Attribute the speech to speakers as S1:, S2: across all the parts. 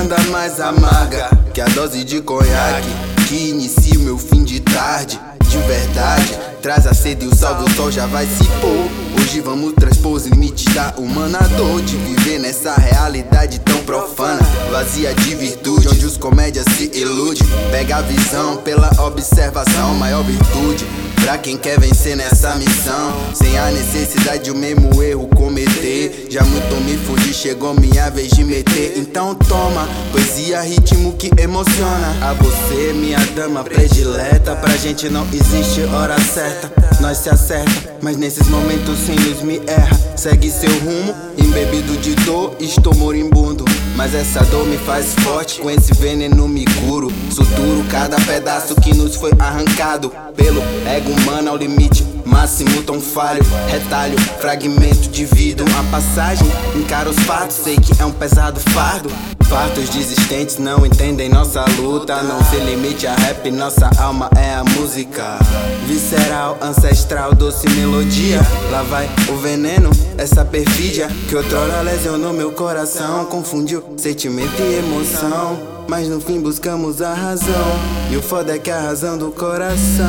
S1: ainda mais amarga que a dose de conhaque que inicia o meu fim de tarde. De verdade, traz a sede e o salve, o sol já vai se pôr. Hoje vamos transpor os limites da humana dor de viver nessa realidade tão profana, vazia de virtude, onde os comédias se iludem. Pega a visão pela observação, maior virtude. Pra quem quer vencer nessa missão, sem a necessidade de o mesmo erro cometer. Já muito me fudi, chegou minha vez de meter. Então toma, poesia, ritmo que emociona. A você, minha dama predileta. Pra gente não existe hora certa, nós se acerta. Mas nesses momentos sem luz me erra. Segue seu rumo, embebido de dor, estou moribundo. Mas essa dor me faz forte, com esse veneno me curo. Suturo cada pedaço que nos foi arrancado pelo ego humano ao limite máximo tão falho. Retalho, fragmento de vida, uma passagem. Encara os fatos, sei que é um pesado fardo. Fatos desistentes não entendem nossa luta. Não se limite a rap, nossa alma é a música. Visceral, ancestral, doce melodia. Lá vai o veneno, essa perfídia. Que outrora lesionou meu coração. Confundiu sentimento e emoção. Mas no fim buscamos a razão. E o foda é que a razão do coração.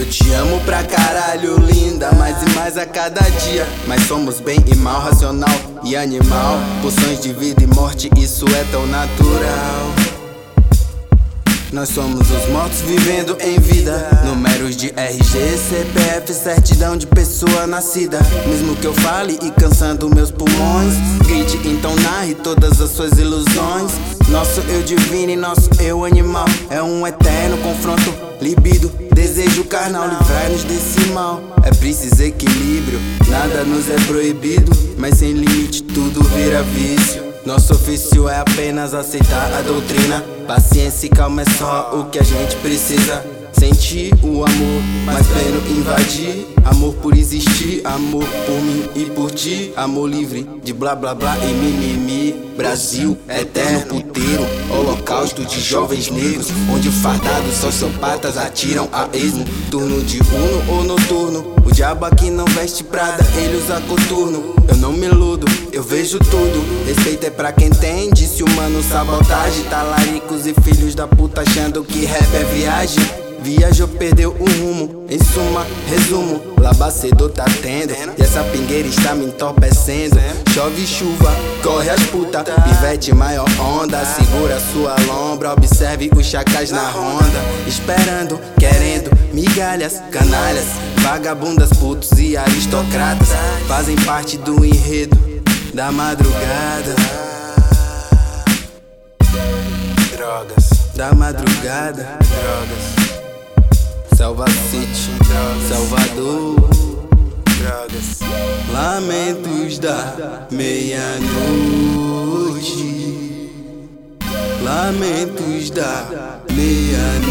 S1: Eu te amo pra caralho, linda, mais e mais a cada dia. Mas somos bem e mal, racional e animal. Poções de vida e morte, isso é tão natural. Nós somos os mortos vivendo em vida. Números de RG, CPF, certidão de pessoa nascida. Mesmo que eu fale e cansando meus pulmões, grite, então narre todas as suas ilusões. Nosso eu divino e nosso eu animal é um eterno confronto, libido, desejo carnal, livrai-nos desse mal. É preciso equilíbrio, nada nos é proibido, mas sem limite tudo vira vício. Nosso ofício é apenas aceitar a doutrina. Paciência e calma é só o que a gente precisa. Sentir o amor, mais pleno invadir. Amor por existir, amor por mim e por ti. Amor livre de blá blá blá e mimimi. Brasil, eterno puteiro, holocausto de jovens negros. Onde fardados sociopatas atiram a esmo. Turno de uno ou noturno. O diabo aqui não veste prada, ele usa coturno. Eu não me iludo, eu vejo tudo. Respeito é pra quem tem, disse humano sabotagem. Talaricos e filhos da puta achando que rap é viagem. Viajou, perdeu o rumo. Em suma, resumo: Labacedo tá tendo. E essa pingueira está me entorpecendo. Chove chuva, corre as puta. Pivete maior onda. Segura sua lombra. Observe os chacais na ronda. Esperando, querendo migalhas, canalhas. Vagabundas, putos e aristocratas. Fazem parte do enredo da madrugada.
S2: Drogas,
S1: Da madrugada.
S2: drogas,
S1: Selva City, Salvador. Lamentos da meia-noite. Lamentos da meia-noite.